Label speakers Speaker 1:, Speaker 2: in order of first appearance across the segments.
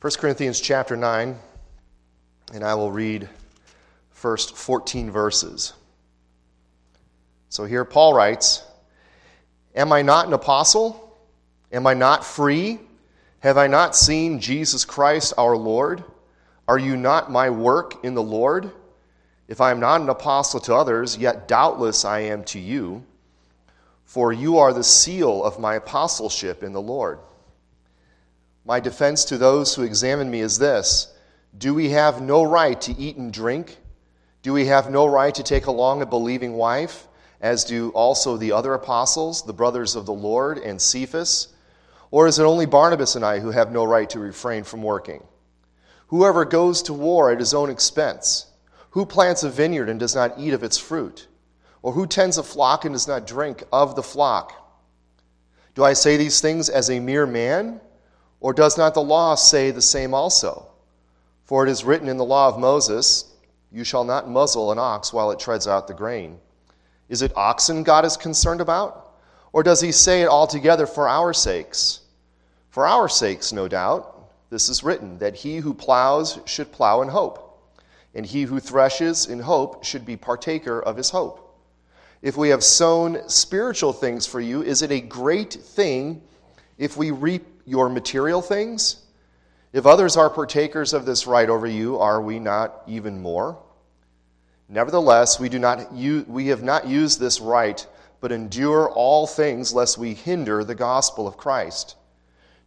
Speaker 1: 1 Corinthians chapter 9, and I will read first 14 verses. So here Paul writes Am I not an apostle? Am I not free? Have I not seen Jesus Christ our Lord? Are you not my work in the Lord? If I am not an apostle to others, yet doubtless I am to you, for you are the seal of my apostleship in the Lord. My defense to those who examine me is this Do we have no right to eat and drink? Do we have no right to take along a believing wife, as do also the other apostles, the brothers of the Lord, and Cephas? Or is it only Barnabas and I who have no right to refrain from working? Whoever goes to war at his own expense, who plants a vineyard and does not eat of its fruit? Or who tends a flock and does not drink of the flock? Do I say these things as a mere man? Or does not the law say the same also? For it is written in the law of Moses, You shall not muzzle an ox while it treads out the grain. Is it oxen God is concerned about? Or does he say it altogether for our sakes? For our sakes, no doubt. This is written, that he who plows should plow in hope and he who threshes in hope should be partaker of his hope. If we have sown spiritual things for you, is it a great thing if we reap your material things? If others are partakers of this right over you, are we not even more? Nevertheless, we, do not we have not used this right, but endure all things lest we hinder the gospel of Christ.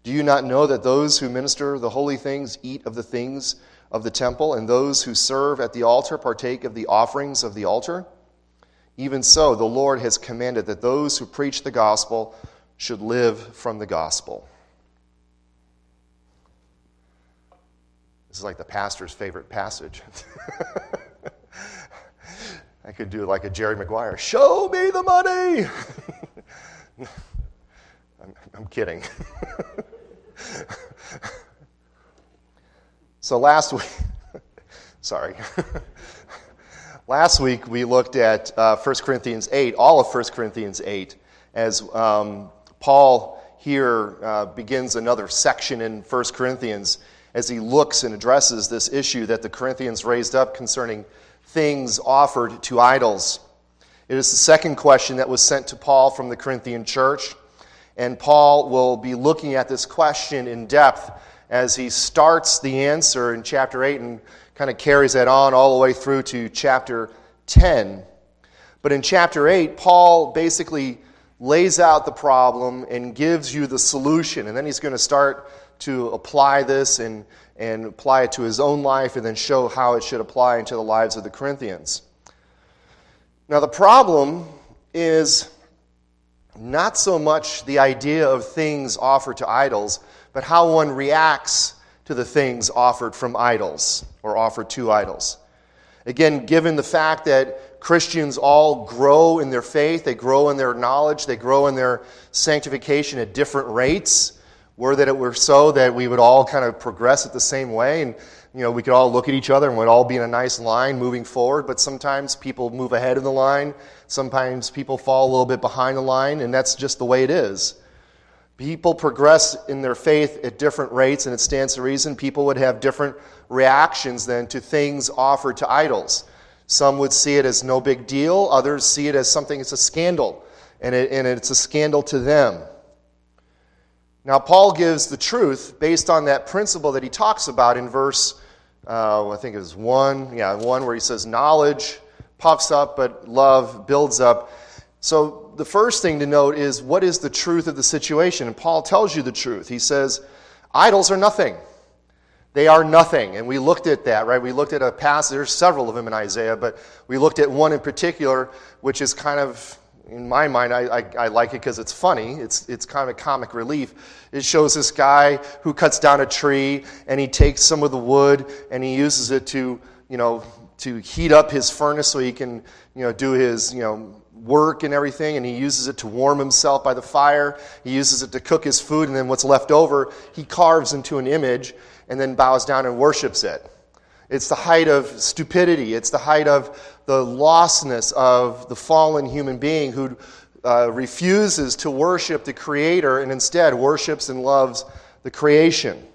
Speaker 1: Do you not know that those who minister the holy things eat of the things of the temple, and those who serve at the altar partake of the offerings of the altar? Even so, the Lord has commanded that those who preach the gospel should live from the gospel. This is like the pastor's favorite passage. I could do like a Jerry Maguire show me the money. I'm, I'm kidding. So last week, sorry. last week we looked at uh, 1 Corinthians 8, all of 1 Corinthians 8, as um, Paul here uh, begins another section in 1 Corinthians as he looks and addresses this issue that the Corinthians raised up concerning things offered to idols. It is the second question that was sent to Paul from the Corinthian church, and Paul will be looking at this question in depth as he starts the answer in chapter 8 and kind of carries that on all the way through to chapter 10. But in chapter 8, Paul basically lays out the problem and gives you the solution. And then he's going to start to apply this and, and apply it to his own life and then show how it should apply into the lives of the Corinthians. Now, the problem is not so much the idea of things offered to idols, but how one reacts to the things offered from idols or offered to idols. Again, given the fact that Christians all grow in their faith, they grow in their knowledge, they grow in their sanctification at different rates, were that it were so that we would all kind of progress at the same way and you know we could all look at each other and we'd all be in a nice line moving forward but sometimes people move ahead of the line sometimes people fall a little bit behind the line and that's just the way it is People progress in their faith at different rates, and it stands to reason people would have different reactions then to things offered to idols. Some would see it as no big deal, others see it as something it's a scandal, and, it, and it's a scandal to them. Now, Paul gives the truth based on that principle that he talks about in verse, uh, I think it was 1, yeah, 1, where he says, Knowledge puffs up, but love builds up. So, the first thing to note is what is the truth of the situation? And Paul tells you the truth. He says, Idols are nothing. They are nothing. And we looked at that, right? We looked at a passage, there's several of them in Isaiah, but we looked at one in particular, which is kind of, in my mind, I, I, I like it because it's funny. It's, it's kind of comic relief. It shows this guy who cuts down a tree and he takes some of the wood and he uses it to, you know, to heat up his furnace so he can, you know, do his, you know, work and everything, and he uses it to warm himself by the fire. He uses it to cook his food, and then what's left over, he carves into an image and then bows down and worships it. It's the height of stupidity. It's the height of the lostness of the fallen human being who uh, refuses to worship the Creator and instead worships and loves the creation.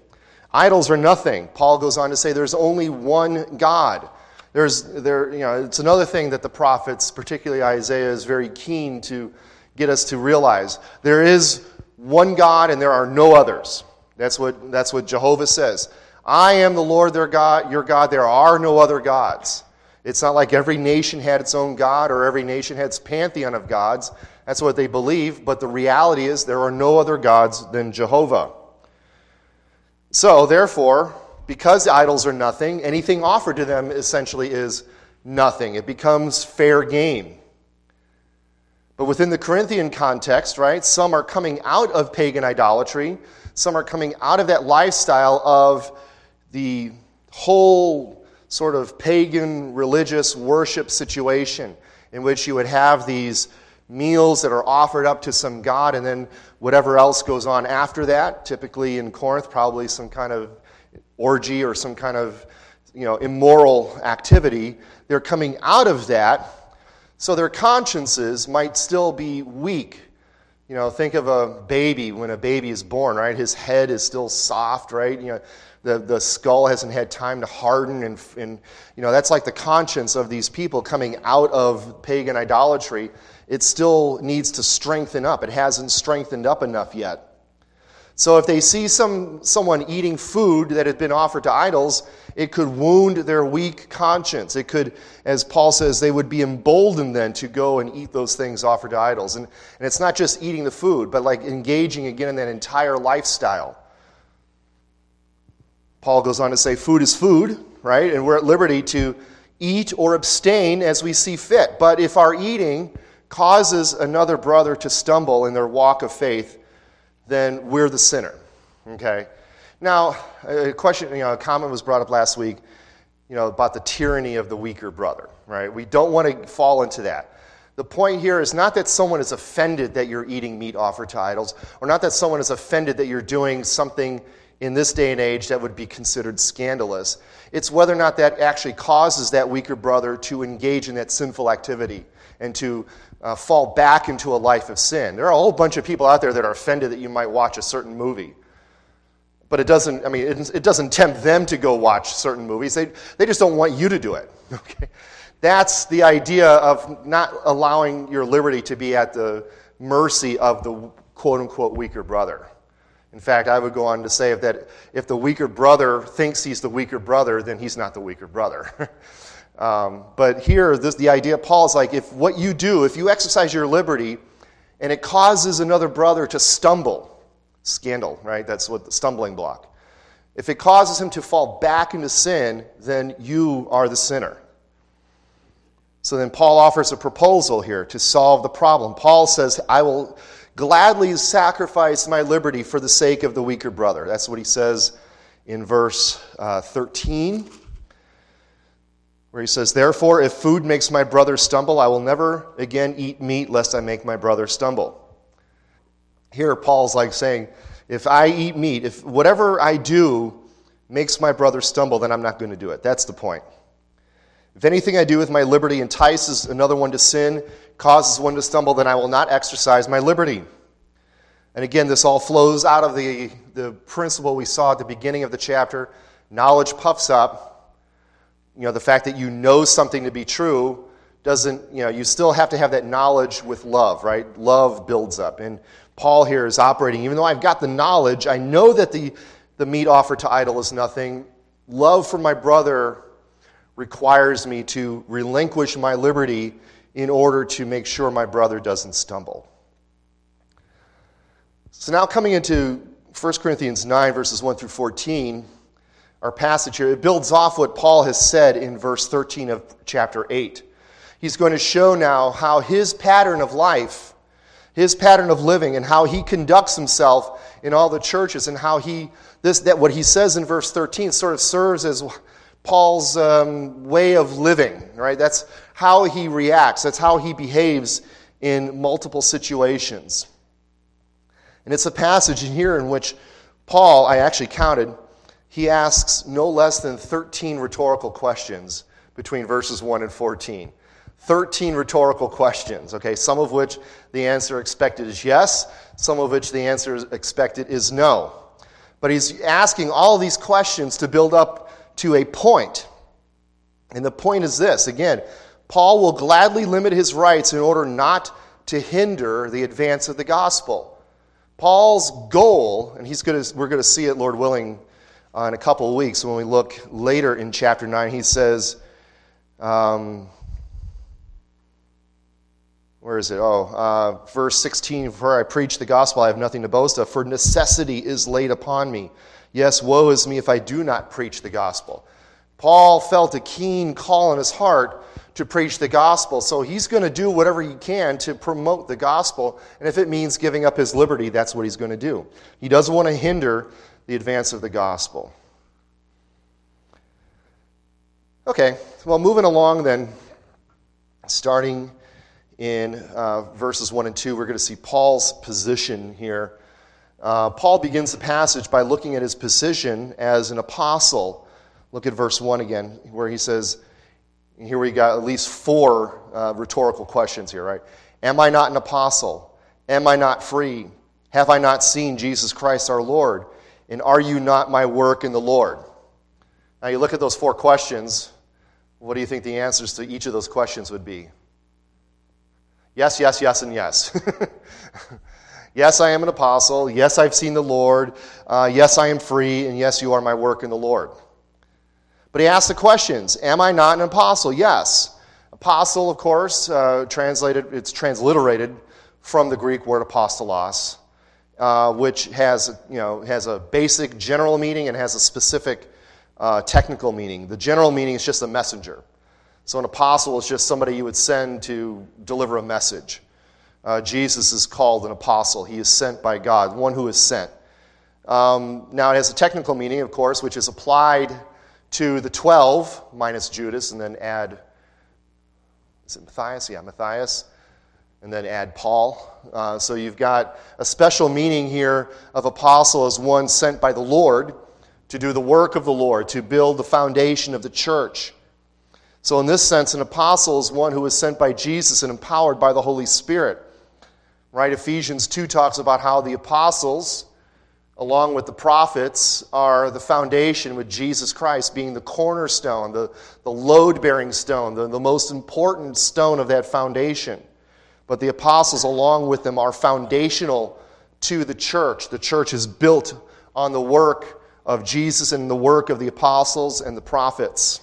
Speaker 1: Idols are nothing. Paul goes on to say there's only one God. There's, there, you know, it's another thing that the prophets, particularly Isaiah, is very keen to get us to realize. There is one God and there are no others. That's what, that's what Jehovah says. I am the Lord their God, your God. There are no other gods. It's not like every nation had its own God or every nation had its pantheon of gods. That's what they believe, but the reality is there are no other gods than Jehovah. So, therefore, because idols are nothing, anything offered to them essentially is nothing. It becomes fair game. But within the Corinthian context, right, some are coming out of pagan idolatry, some are coming out of that lifestyle of the whole sort of pagan religious worship situation in which you would have these meals that are offered up to some god and then whatever else goes on after that typically in corinth probably some kind of orgy or some kind of you know immoral activity they're coming out of that so their consciences might still be weak. You know think of a baby when a baby is born right? His head is still soft right? You know the, the skull hasn't had time to harden and, and you know that's like the conscience of these people coming out of pagan idolatry it still needs to strengthen up it hasn't strengthened up enough yet so if they see some, someone eating food that had been offered to idols, it could wound their weak conscience. It could, as Paul says, they would be emboldened then to go and eat those things offered to idols. And, and it's not just eating the food, but like engaging again in that entire lifestyle. Paul goes on to say, food is food, right? And we're at liberty to eat or abstain as we see fit. But if our eating causes another brother to stumble in their walk of faith, then we're the sinner. Okay? Now, a question, you know, a comment was brought up last week, you know, about the tyranny of the weaker brother, right? We don't want to fall into that. The point here is not that someone is offended that you're eating meat offered to idols, or not that someone is offended that you're doing something in this day and age that would be considered scandalous. It's whether or not that actually causes that weaker brother to engage in that sinful activity and to uh, fall back into a life of sin. There are a whole bunch of people out there that are offended that you might watch a certain movie. But it doesn't, I mean, it, it doesn't tempt them to go watch certain movies. They, they just don't want you to do it. Okay? That's the idea of not allowing your liberty to be at the mercy of the quote unquote weaker brother. In fact, I would go on to say that if the weaker brother thinks he's the weaker brother, then he's not the weaker brother. Um, but here, this, the idea, Paul's like, if what you do, if you exercise your liberty and it causes another brother to stumble, scandal, right? That's what the stumbling block. If it causes him to fall back into sin, then you are the sinner. So then Paul offers a proposal here to solve the problem. Paul says, I will gladly sacrifice my liberty for the sake of the weaker brother. That's what he says in verse uh, 13 where he says, Therefore, if food makes my brother stumble, I will never again eat meat lest I make my brother stumble. Here, Paul's like saying, If I eat meat, if whatever I do makes my brother stumble, then I'm not going to do it. That's the point. If anything I do with my liberty entices another one to sin, causes one to stumble, then I will not exercise my liberty. And again, this all flows out of the, the principle we saw at the beginning of the chapter knowledge puffs up, you know, the fact that you know something to be true doesn't, you know, you still have to have that knowledge with love, right? Love builds up. And Paul here is operating, even though I've got the knowledge, I know that the, the meat offered to idol is nothing. Love for my brother requires me to relinquish my liberty in order to make sure my brother doesn't stumble. So now coming into 1 Corinthians 9, verses 1 through 14 our passage here, it builds off what Paul has said in verse 13 of chapter 8. He's going to show now how his pattern of life, his pattern of living, and how he conducts himself in all the churches, and how he, this, that what he says in verse 13 sort of serves as Paul's um, way of living, right? That's how he reacts, that's how he behaves in multiple situations. And it's a passage in here in which Paul, I actually counted, he asks no less than 13 rhetorical questions between verses 1 and 14. 13 rhetorical questions, okay, some of which the answer expected is yes, some of which the answer expected is no. But he's asking all these questions to build up to a point. And the point is this again, Paul will gladly limit his rights in order not to hinder the advance of the gospel. Paul's goal, and he's going to, we're going to see it, Lord willing, uh, in a couple of weeks when we look later in chapter 9, he says, um, where is it? Oh, uh, verse 16 For I preach the gospel, I have nothing to boast of, for necessity is laid upon me. Yes, woe is me if I do not preach the gospel. Paul felt a keen call in his heart to preach the gospel, so he's going to do whatever he can to promote the gospel. And if it means giving up his liberty, that's what he's going to do. He doesn't want to hinder the advance of the gospel. Okay, well, moving along then, starting in uh, verses 1 and 2, we're going to see Paul's position here. Uh, Paul begins the passage by looking at his position as an apostle. Look at verse 1 again, where he says, here we got at least four uh, rhetorical questions here, right? Am I not an apostle? Am I not free? Have I not seen Jesus Christ our Lord? And are you not my work in the Lord? Now you look at those four questions. What do you think the answers to each of those questions would be? Yes, yes, yes, and yes. yes, I am an apostle. Yes, I've seen the Lord. Uh, yes, I am free. And yes, you are my work in the Lord. But he asks the questions Am I not an apostle? Yes. Apostle, of course, uh, translated, it's transliterated from the Greek word apostolos, uh, which has, you know, has a basic general meaning and has a specific uh, technical meaning. The general meaning is just a messenger. So, an apostle is just somebody you would send to deliver a message. Uh, Jesus is called an apostle. He is sent by God, one who is sent. Um, now, it has a technical meaning, of course, which is applied to the 12 minus Judas, and then add, is it Matthias? Yeah, Matthias. And then add Paul. Uh, so you've got a special meaning here of apostle as one sent by the Lord to do the work of the Lord, to build the foundation of the church. So, in this sense, an apostle is one who is sent by Jesus and empowered by the Holy Spirit. Right? Ephesians 2 talks about how the apostles, along with the prophets, are the foundation, with Jesus Christ being the cornerstone, the, the load bearing stone, the, the most important stone of that foundation. But the apostles, along with them, are foundational to the church. The church is built on the work of Jesus and the work of the apostles and the prophets.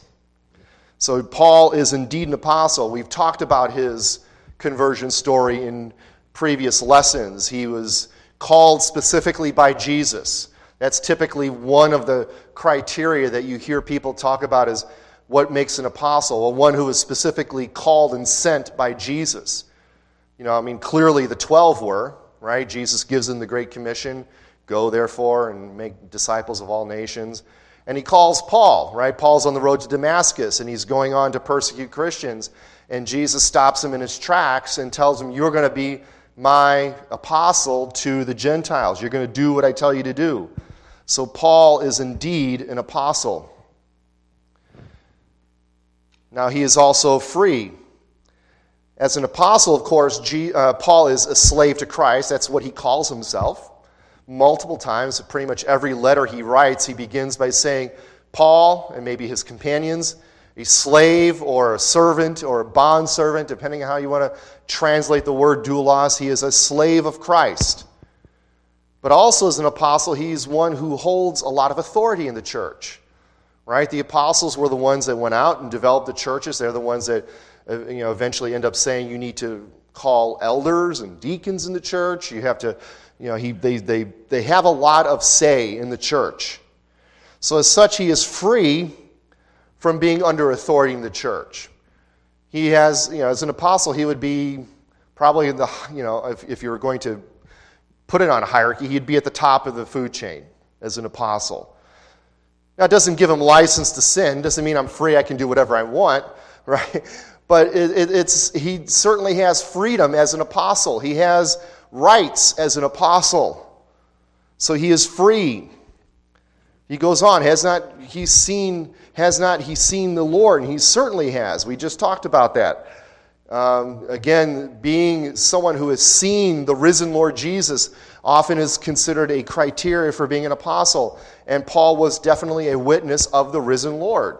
Speaker 1: So, Paul is indeed an apostle. We've talked about his conversion story in previous lessons. He was called specifically by Jesus. That's typically one of the criteria that you hear people talk about as what makes an apostle, well, one who is specifically called and sent by Jesus. You know, I mean, clearly the 12 were, right? Jesus gives them the Great Commission go, therefore, and make disciples of all nations. And he calls Paul, right? Paul's on the road to Damascus and he's going on to persecute Christians. And Jesus stops him in his tracks and tells him, You're going to be my apostle to the Gentiles. You're going to do what I tell you to do. So Paul is indeed an apostle. Now he is also free. As an apostle, of course, G, uh, Paul is a slave to Christ. That's what he calls himself multiple times. Pretty much every letter he writes, he begins by saying, Paul and maybe his companions, a slave or a servant or a bond servant, depending on how you want to translate the word doulos, he is a slave of Christ. But also, as an apostle, he's one who holds a lot of authority in the church. Right? The apostles were the ones that went out and developed the churches. They're the ones that uh, you know, eventually end up saying you need to call elders and deacons in the church. You have to you know, he, they, they, they have a lot of say in the church. So, as such, he is free from being under authority in the church. He has, you know, as an apostle, he would be probably the, you know, if, if you were going to put it on a hierarchy, he'd be at the top of the food chain as an apostle. Now, it doesn't give him license to sin, doesn't mean I'm free, I can do whatever I want, right? But it, it, it's, he certainly has freedom as an apostle. He has rights as an apostle. So he is free. He goes on, has not he seen, has not he seen the Lord? And he certainly has. We just talked about that. Um, again, being someone who has seen the risen Lord Jesus often is considered a criteria for being an apostle. And Paul was definitely a witness of the risen Lord.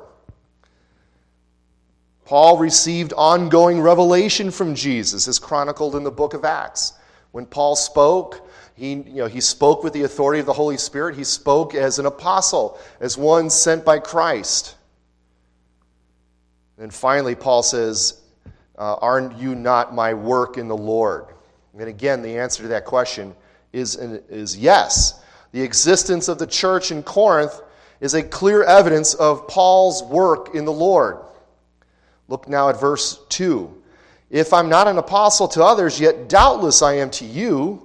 Speaker 1: Paul received ongoing revelation from Jesus, as chronicled in the book of Acts. When Paul spoke, he, you know, he spoke with the authority of the Holy Spirit. He spoke as an apostle, as one sent by Christ. And finally, Paul says, uh, Are you not my work in the Lord? And again, the answer to that question is, is yes. The existence of the church in Corinth is a clear evidence of Paul's work in the Lord. Look now at verse 2. If I'm not an apostle to others, yet doubtless I am to you,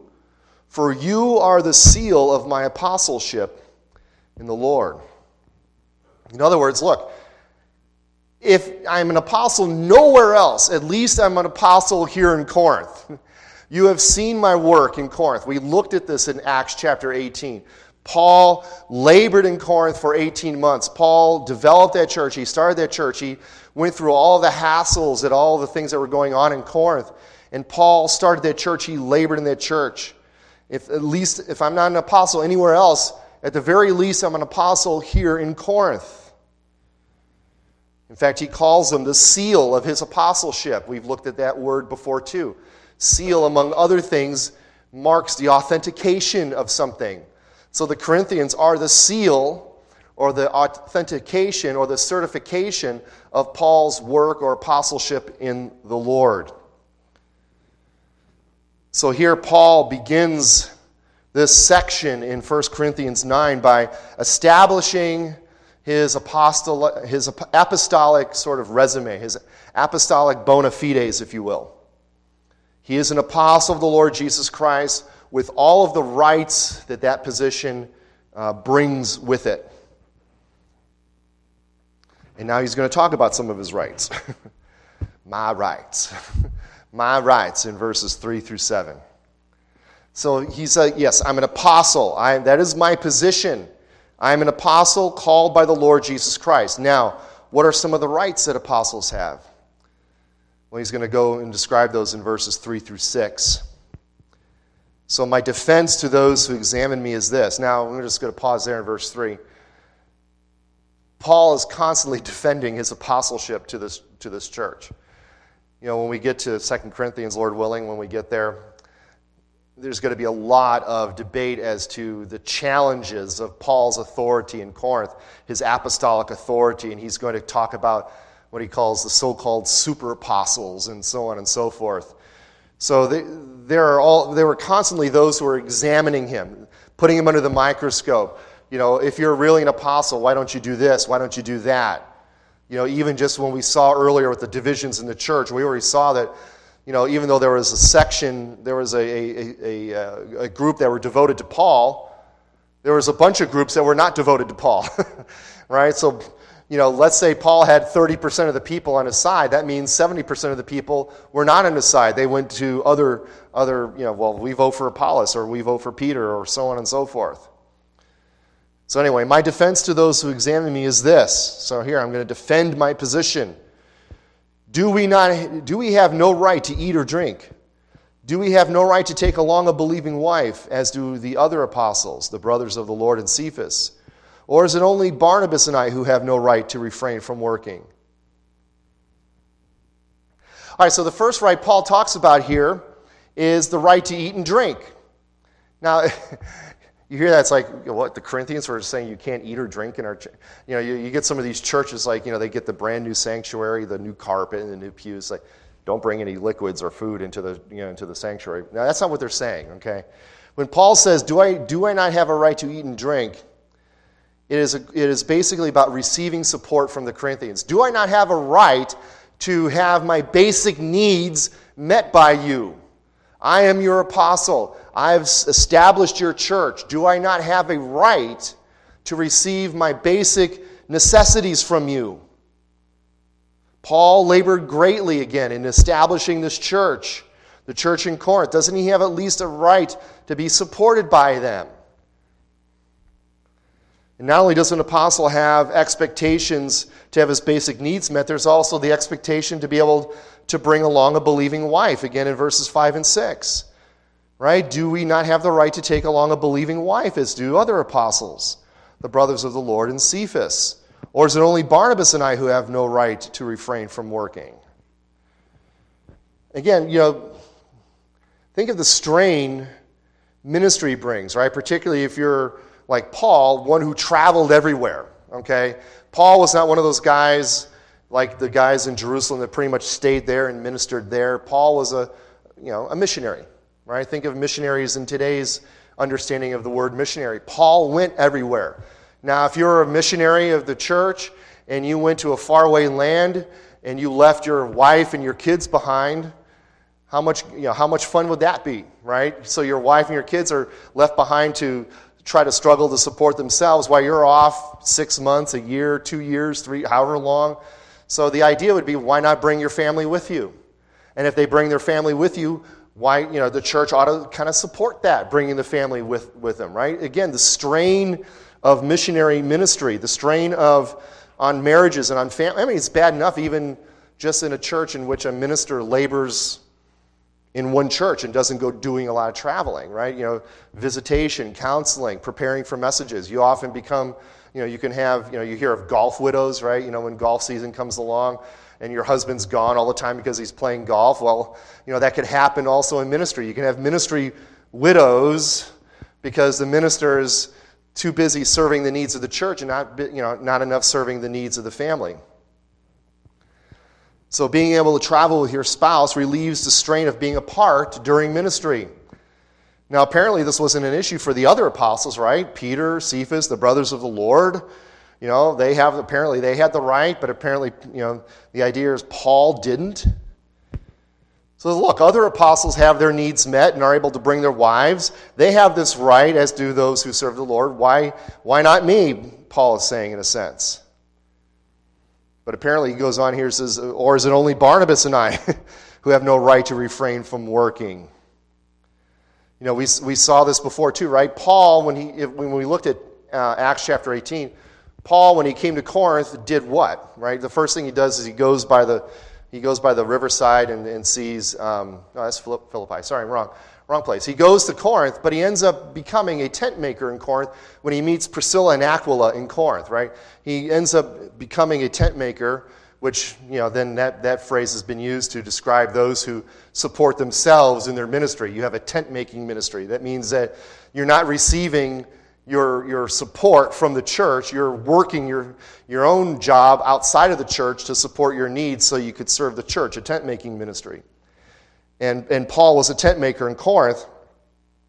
Speaker 1: for you are the seal of my apostleship in the Lord. In other words, look, if I'm an apostle nowhere else, at least I'm an apostle here in Corinth. You have seen my work in Corinth. We looked at this in Acts chapter 18. Paul labored in Corinth for 18 months. Paul developed that church. He started that church. He went through all the hassles and all the things that were going on in Corinth. And Paul started that church. He labored in that church. If at least if I'm not an apostle anywhere else, at the very least I'm an apostle here in Corinth. In fact, he calls them the seal of his apostleship. We've looked at that word before too. Seal, among other things, marks the authentication of something. So the Corinthians are the seal or the authentication or the certification of Paul's work or apostleship in the Lord. So here Paul begins this section in 1 Corinthians 9 by establishing his, apostolic, his apostolic sort of resume, his apostolic bona fides, if you will. He is an apostle of the Lord Jesus Christ with all of the rights that that position uh, brings with it. And now he's going to talk about some of his rights. My rights. My rights in verses 3 through 7. So he said, Yes, I'm an apostle. I, that is my position. I'm an apostle called by the Lord Jesus Christ. Now, what are some of the rights that apostles have? Well, he's going to go and describe those in verses 3 through 6. So, my defense to those who examine me is this. Now, I'm just going to pause there in verse 3. Paul is constantly defending his apostleship to this, to this church. You know, when we get to 2 Corinthians, Lord willing, when we get there, there's going to be a lot of debate as to the challenges of Paul's authority in Corinth, his apostolic authority, and he's going to talk about what he calls the so called super apostles and so on and so forth. So they, there, are all, there were constantly those who were examining him, putting him under the microscope. You know, if you're really an apostle, why don't you do this? Why don't you do that? You know, even just when we saw earlier with the divisions in the church, we already saw that, you know, even though there was a section, there was a, a, a, a, uh, a group that were devoted to Paul, there was a bunch of groups that were not devoted to Paul, right? So you know, let's say Paul had 30% of the people on his side. That means 70% of the people were not on his side. They went to other, other, you know, well, we vote for Apollos or we vote for Peter or so on and so forth. So, anyway, my defense to those who examine me is this. So, here, I'm going to defend my position. Do we, not, do we have no right to eat or drink? Do we have no right to take along a believing wife, as do the other apostles, the brothers of the Lord and Cephas? Or is it only Barnabas and I who have no right to refrain from working? All right, so the first right Paul talks about here is the right to eat and drink. Now, you hear that, it's like, what, the Corinthians were saying you can't eat or drink in our, you know, you, you, get some of these churches, like, you know, they get the brand new sanctuary, the new carpet, and the new pews, like, don't bring any liquids or food into the, you know, into the sanctuary. Now, that's not what they're saying, okay? When Paul says, do I, do I not have a right to eat and drink? It is, a, it is basically about receiving support from the Corinthians. Do I not have a right to have my basic needs met by you? I am your apostle. I've established your church. Do I not have a right to receive my basic necessities from you? Paul labored greatly again in establishing this church, the church in Corinth. Doesn't he have at least a right to be supported by them? And not only does an apostle have expectations to have his basic needs met, there's also the expectation to be able to bring along a believing wife, again in verses 5 and 6. Right? Do we not have the right to take along a believing wife as do other apostles, the brothers of the Lord and Cephas? Or is it only Barnabas and I who have no right to refrain from working? Again, you know, think of the strain ministry brings, right? Particularly if you're like Paul, one who traveled everywhere, okay? Paul was not one of those guys like the guys in Jerusalem that pretty much stayed there and ministered there. Paul was a, you know, a missionary, right? Think of missionaries in today's understanding of the word missionary. Paul went everywhere. Now, if you're a missionary of the church and you went to a faraway land and you left your wife and your kids behind, how much, you know, how much fun would that be, right? So your wife and your kids are left behind to try to struggle to support themselves while you're off six months, a year, two years, three, however long. So the idea would be why not bring your family with you? And if they bring their family with you, why, you know, the church ought to kind of support that, bringing the family with, with them, right? Again, the strain of missionary ministry, the strain of on marriages and on family. I mean, it's bad enough even just in a church in which a minister labors in one church and doesn't go doing a lot of traveling, right? You know, visitation, counseling, preparing for messages. You often become, you know, you can have, you know, you hear of golf widows, right? You know, when golf season comes along and your husband's gone all the time because he's playing golf. Well, you know, that could happen also in ministry. You can have ministry widows because the minister is too busy serving the needs of the church and not, you know, not enough serving the needs of the family. So, being able to travel with your spouse relieves the strain of being apart during ministry. Now, apparently, this wasn't an issue for the other apostles, right? Peter, Cephas, the brothers of the Lord. You know, they have, apparently, they had the right, but apparently, you know, the idea is Paul didn't. So, look, other apostles have their needs met and are able to bring their wives. They have this right, as do those who serve the Lord. Why, why not me? Paul is saying, in a sense. But apparently, he goes on here and says, Or is it only Barnabas and I who have no right to refrain from working? You know, we, we saw this before too, right? Paul, when, he, when we looked at uh, Acts chapter 18, Paul, when he came to Corinth, did what, right? The first thing he does is he goes by the he goes by the riverside and, and sees, um, oh, that's Philippi, sorry, wrong, wrong place. He goes to Corinth, but he ends up becoming a tent maker in Corinth when he meets Priscilla and Aquila in Corinth, right? He ends up becoming a tent maker, which, you know, then that, that phrase has been used to describe those who support themselves in their ministry. You have a tent making ministry. That means that you're not receiving your, your support from the church. You're working your, your own job outside of the church to support your needs so you could serve the church, a tent making ministry. And, and Paul was a tent maker in Corinth,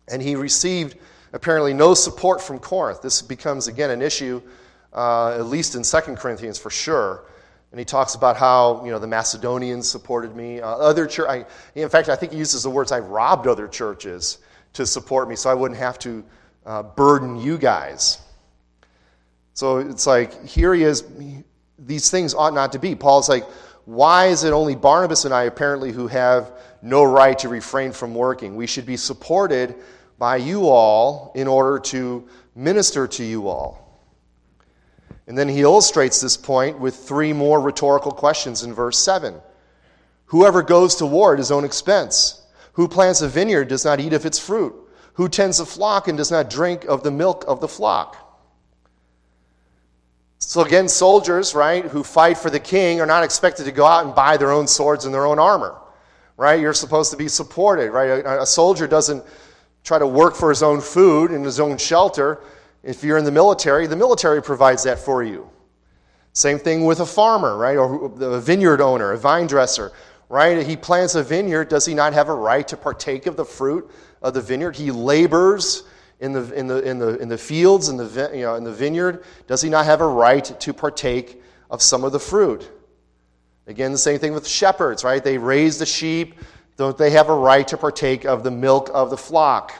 Speaker 1: and he received apparently no support from Corinth. This becomes, again, an issue, uh, at least in 2 Corinthians for sure. And he talks about how you know the Macedonians supported me. Uh, other church, I, in fact, I think he uses the words, "I robbed other churches to support me, so I wouldn't have to uh, burden you guys. So it's like, here he is. These things ought not to be. Paul's like, why is it only Barnabas and I, apparently, who have no right to refrain from working? We should be supported by you all in order to minister to you all. And then he illustrates this point with three more rhetorical questions in verse 7. Whoever goes to war at his own expense, who plants a vineyard does not eat of its fruit who tends a flock and does not drink of the milk of the flock. So, again, soldiers, right, who fight for the king are not expected to go out and buy their own swords and their own armor, right? You're supposed to be supported, right? A, a soldier doesn't try to work for his own food and his own shelter. If you're in the military, the military provides that for you. Same thing with a farmer, right? Or a vineyard owner, a vine dresser, right? He plants a vineyard. Does he not have a right to partake of the fruit of the vineyard. He labors in the, in the, in the, in the fields, in the, you know, in the vineyard. Does he not have a right to partake of some of the fruit? Again, the same thing with shepherds, right? They raise the sheep. Don't they have a right to partake of the milk of the flock?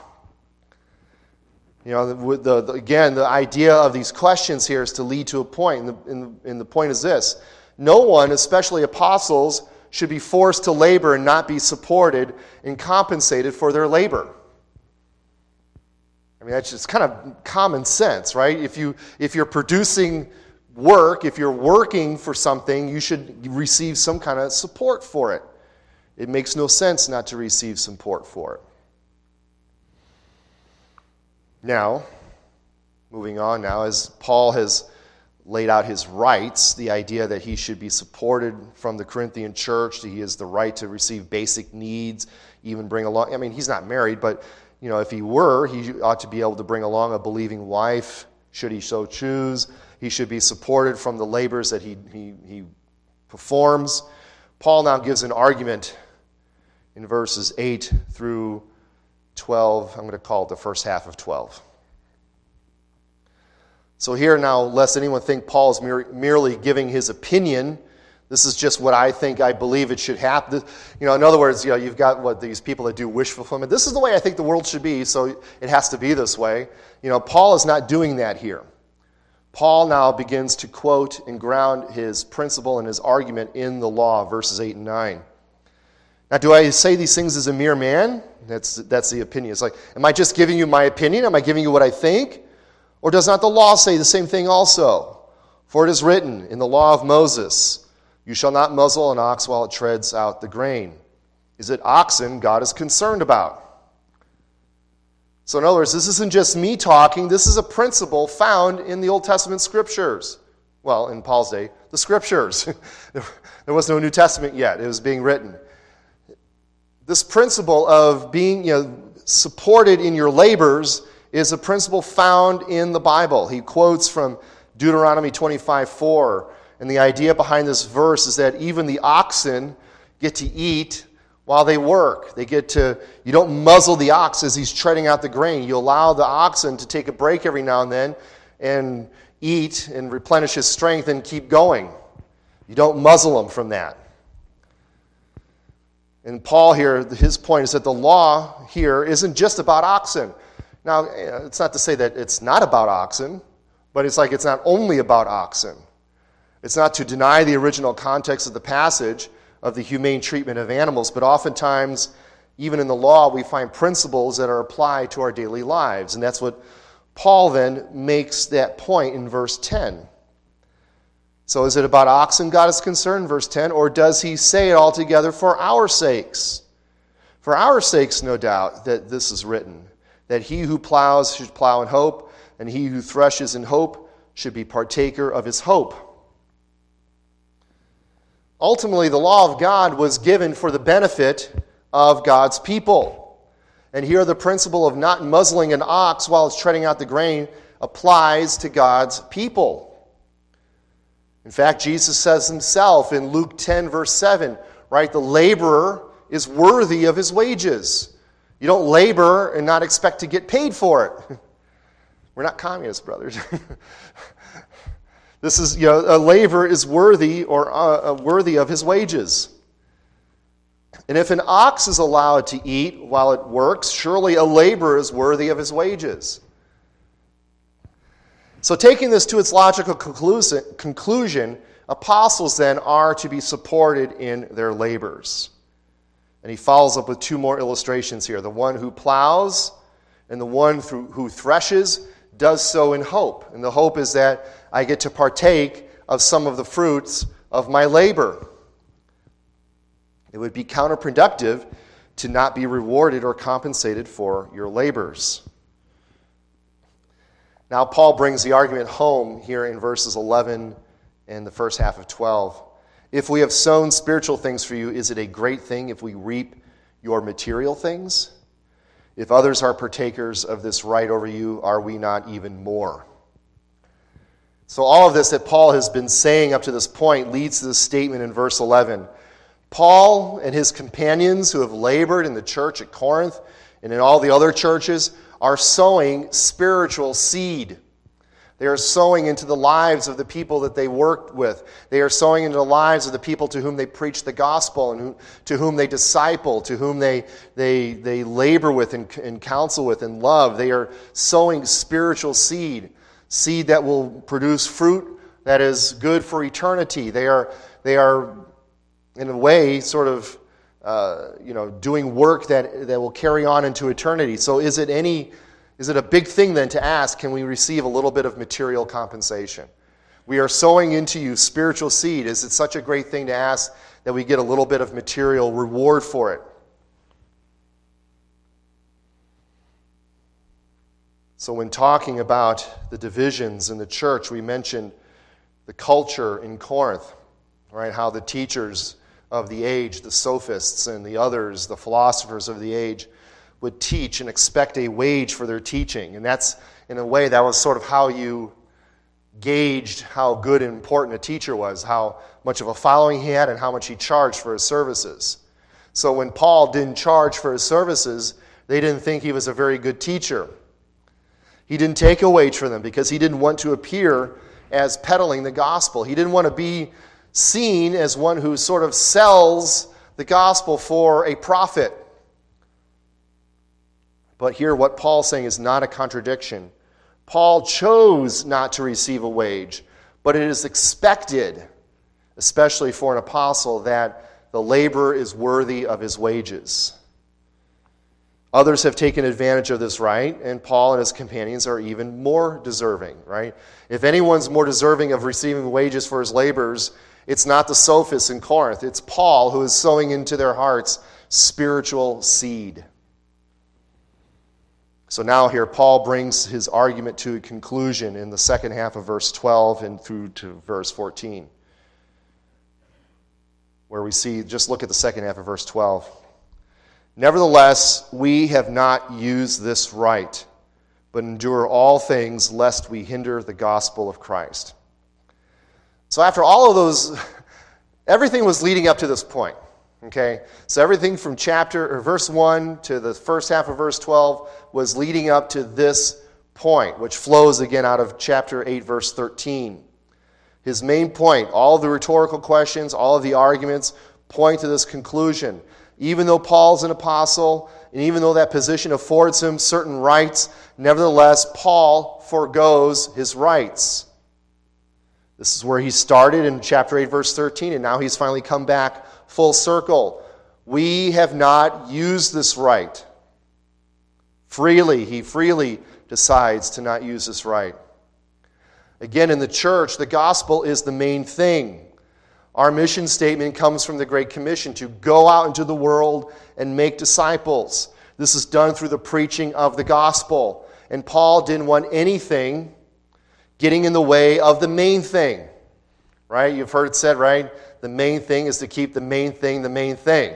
Speaker 1: You know, the, the, again, the idea of these questions here is to lead to a point, and the, and, and the point is this no one, especially apostles, should be forced to labor and not be supported and compensated for their labor. I mean, that's just kind of common sense, right? If, you, if you're producing work, if you're working for something, you should receive some kind of support for it. It makes no sense not to receive support for it. Now, moving on now, as Paul has laid out his rights, the idea that he should be supported from the Corinthian church, that he has the right to receive basic needs, even bring along, I mean, he's not married, but you know, if he were, he ought to be able to bring along a believing wife, should he so choose. He should be supported from the labors that he, he, he performs. Paul now gives an argument in verses 8 through 12. I'm going to call it the first half of 12. So, here now, lest anyone think Paul is merely giving his opinion, this is just what I think I believe it should happen. You know, in other words, you know, you've got what these people that do wish fulfillment. This is the way I think the world should be, so it has to be this way. You know, Paul is not doing that here. Paul now begins to quote and ground his principle and his argument in the law, verses 8 and 9. Now, do I say these things as a mere man? That's, that's the opinion. It's like, am I just giving you my opinion? Am I giving you what I think? Or does not the law say the same thing also? For it is written in the law of Moses, You shall not muzzle an ox while it treads out the grain. Is it oxen God is concerned about? So, in other words, this isn't just me talking, this is a principle found in the Old Testament scriptures. Well, in Paul's day, the scriptures. there was no New Testament yet, it was being written. This principle of being you know, supported in your labors is a principle found in the Bible. He quotes from Deuteronomy 25 4. And the idea behind this verse is that even the oxen get to eat while they work. They get to, you don't muzzle the ox as he's treading out the grain. You allow the oxen to take a break every now and then and eat and replenish his strength and keep going. You don't muzzle them from that. And Paul here, his point is that the law here isn't just about oxen. Now, eh, it's not to say that it's not about oxen, but it's like it's not only about oxen. It's not to deny the original context of the passage of the humane treatment of animals, but oftentimes, even in the law, we find principles that are applied to our daily lives. And that's what Paul then makes that point in verse 10. So, is it about oxen God is concerned, verse 10, or does he say it altogether for our sakes? For our sakes, no doubt, that this is written that he who plows should plow in hope, and he who threshes in hope should be partaker of his hope. Ultimately, the law of God was given for the benefit of God's people. And here, the principle of not muzzling an ox while it's treading out the grain applies to God's people. In fact, Jesus says himself in Luke 10, verse 7, right? The laborer is worthy of his wages. You don't labor and not expect to get paid for it. We're not communists, brothers. this is, you know, a labor is worthy or uh, uh, worthy of his wages. And if an ox is allowed to eat while it works, surely a laborer is worthy of his wages. So, taking this to its logical conclusion, apostles then are to be supported in their labors. And he follows up with two more illustrations here. The one who plows and the one who threshes does so in hope. And the hope is that I get to partake of some of the fruits of my labor. It would be counterproductive to not be rewarded or compensated for your labors. Now, Paul brings the argument home here in verses 11 and the first half of 12. If we have sown spiritual things for you, is it a great thing if we reap your material things? If others are partakers of this right over you, are we not even more? So, all of this that Paul has been saying up to this point leads to this statement in verse 11. Paul and his companions who have labored in the church at Corinth and in all the other churches are sowing spiritual seed. They are sowing into the lives of the people that they worked with. They are sowing into the lives of the people to whom they preach the gospel and who, to whom they disciple, to whom they, they, they labor with and, and counsel with and love. They are sowing spiritual seed, seed that will produce fruit that is good for eternity. They are, they are in a way, sort of, uh, you know, doing work that, that will carry on into eternity. So is it any is it a big thing then to ask, can we receive a little bit of material compensation? We are sowing into you spiritual seed. Is it such a great thing to ask that we get a little bit of material reward for it? So, when talking about the divisions in the church, we mentioned the culture in Corinth, right? How the teachers of the age, the sophists and the others, the philosophers of the age, would teach and expect a wage for their teaching. And that's, in a way, that was sort of how you gauged how good and important a teacher was, how much of a following he had, and how much he charged for his services. So when Paul didn't charge for his services, they didn't think he was a very good teacher. He didn't take a wage for them because he didn't want to appear as peddling the gospel. He didn't want to be seen as one who sort of sells the gospel for a profit. But here, what Paul's saying is not a contradiction. Paul chose not to receive a wage, but it is expected, especially for an apostle, that the laborer is worthy of his wages. Others have taken advantage of this right, and Paul and his companions are even more deserving, right? If anyone's more deserving of receiving wages for his labors, it's not the sophists in Corinth. It's Paul who is sowing into their hearts spiritual seed. So now, here, Paul brings his argument to a conclusion in the second half of verse 12 and through to verse 14, where we see, just look at the second half of verse 12. Nevertheless, we have not used this right, but endure all things lest we hinder the gospel of Christ. So, after all of those, everything was leading up to this point. Okay? So, everything from chapter or verse 1 to the first half of verse 12 was leading up to this point, which flows again out of chapter 8, verse 13. His main point, all the rhetorical questions, all of the arguments point to this conclusion even though Paul's an apostle, and even though that position affords him certain rights, nevertheless, Paul foregoes his rights. This is where he started in chapter 8, verse 13, and now he's finally come back full circle. We have not used this right. Freely, he freely decides to not use this right. Again, in the church, the gospel is the main thing. Our mission statement comes from the Great Commission to go out into the world and make disciples. This is done through the preaching of the gospel. And Paul didn't want anything getting in the way of the main thing. Right? You've heard it said, right? The main thing is to keep the main thing the main thing.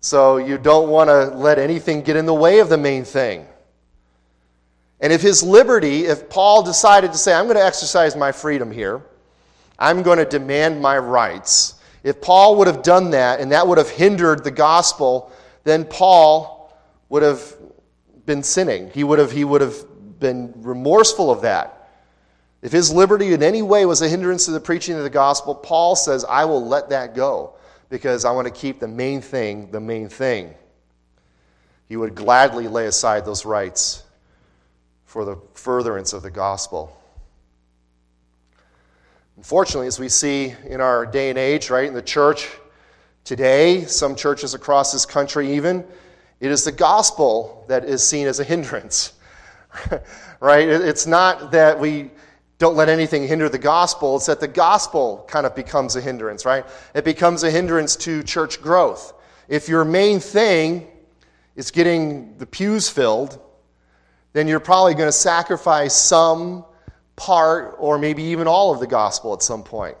Speaker 1: So you don't want to let anything get in the way of the main thing. And if his liberty, if Paul decided to say, I'm going to exercise my freedom here, I'm going to demand my rights. If Paul would have done that and that would have hindered the gospel, then Paul would have been sinning. He would have, he would have been remorseful of that. If his liberty in any way was a hindrance to the preaching of the gospel, Paul says, I will let that go because I want to keep the main thing the main thing. He would gladly lay aside those rights for the furtherance of the gospel. Unfortunately, as we see in our day and age, right, in the church today, some churches across this country even, it is the gospel that is seen as a hindrance. right? It's not that we don't let anything hinder the gospel, it's that the gospel kind of becomes a hindrance, right? It becomes a hindrance to church growth. If your main thing is getting the pews filled, then you're probably going to sacrifice some part or maybe even all of the gospel at some point.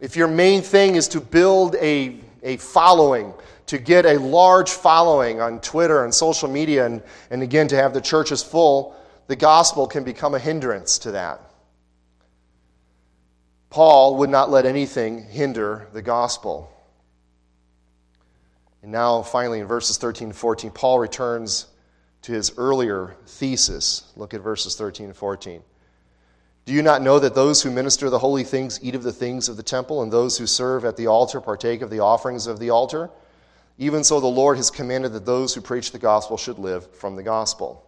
Speaker 1: If your main thing is to build a, a following, to get a large following on Twitter and social media, and, and again, to have the churches full, the gospel can become a hindrance to that. Paul would not let anything hinder the gospel. And now, finally, in verses 13 and 14, Paul returns to his earlier thesis. Look at verses 13 and 14. Do you not know that those who minister the holy things eat of the things of the temple, and those who serve at the altar partake of the offerings of the altar? Even so, the Lord has commanded that those who preach the gospel should live from the gospel.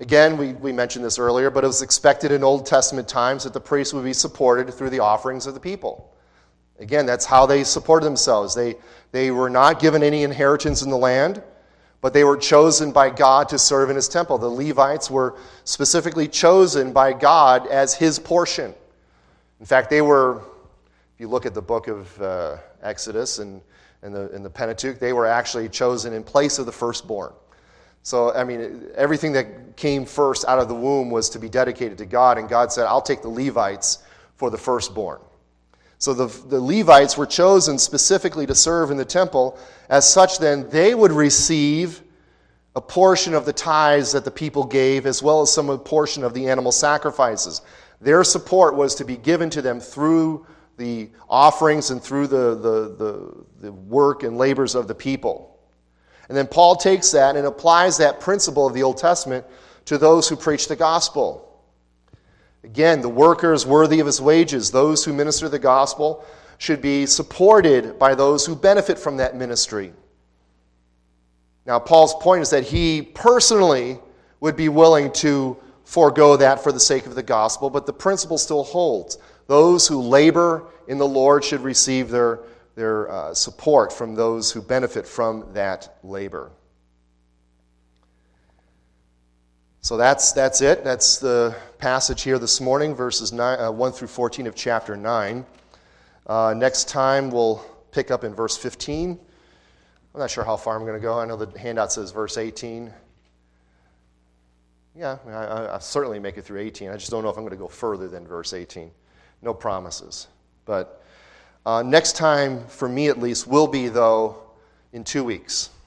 Speaker 1: Again, we, we mentioned this earlier, but it was expected in Old Testament times that the priests would be supported through the offerings of the people. Again, that's how they supported themselves. They, they were not given any inheritance in the land but they were chosen by God to serve in his temple. The Levites were specifically chosen by God as his portion. In fact, they were, if you look at the book of uh, Exodus and, and, the, and the Pentateuch, they were actually chosen in place of the firstborn. So, I mean, everything that came first out of the womb was to be dedicated to God, and God said, I'll take the Levites for the firstborn. So the, the Levites were chosen specifically to serve in the temple. As such, then, they would receive a portion of the tithes that the people gave, as well as some portion of the animal sacrifices. Their support was to be given to them through the offerings and through the, the, the, the work and labors of the people. And then Paul takes that and applies that principle of the Old Testament to those who preach the gospel. Again, the worker is worthy of his wages. Those who minister the gospel should be supported by those who benefit from that ministry. Now, Paul's point is that he personally would be willing to forego that for the sake of the gospel, but the principle still holds. Those who labor in the Lord should receive their their uh, support from those who benefit from that labor. So that's, that's it. That's the passage here this morning, verses nine, uh, 1 through 14 of chapter 9. Uh, next time we'll pick up in verse 15. I'm not sure how far I'm going to go. I know the handout says verse 18. Yeah, I, I, I'll certainly make it through 18. I just don't know if I'm going to go further than verse 18. No promises. But uh, next time, for me at least, will be, though, in two weeks.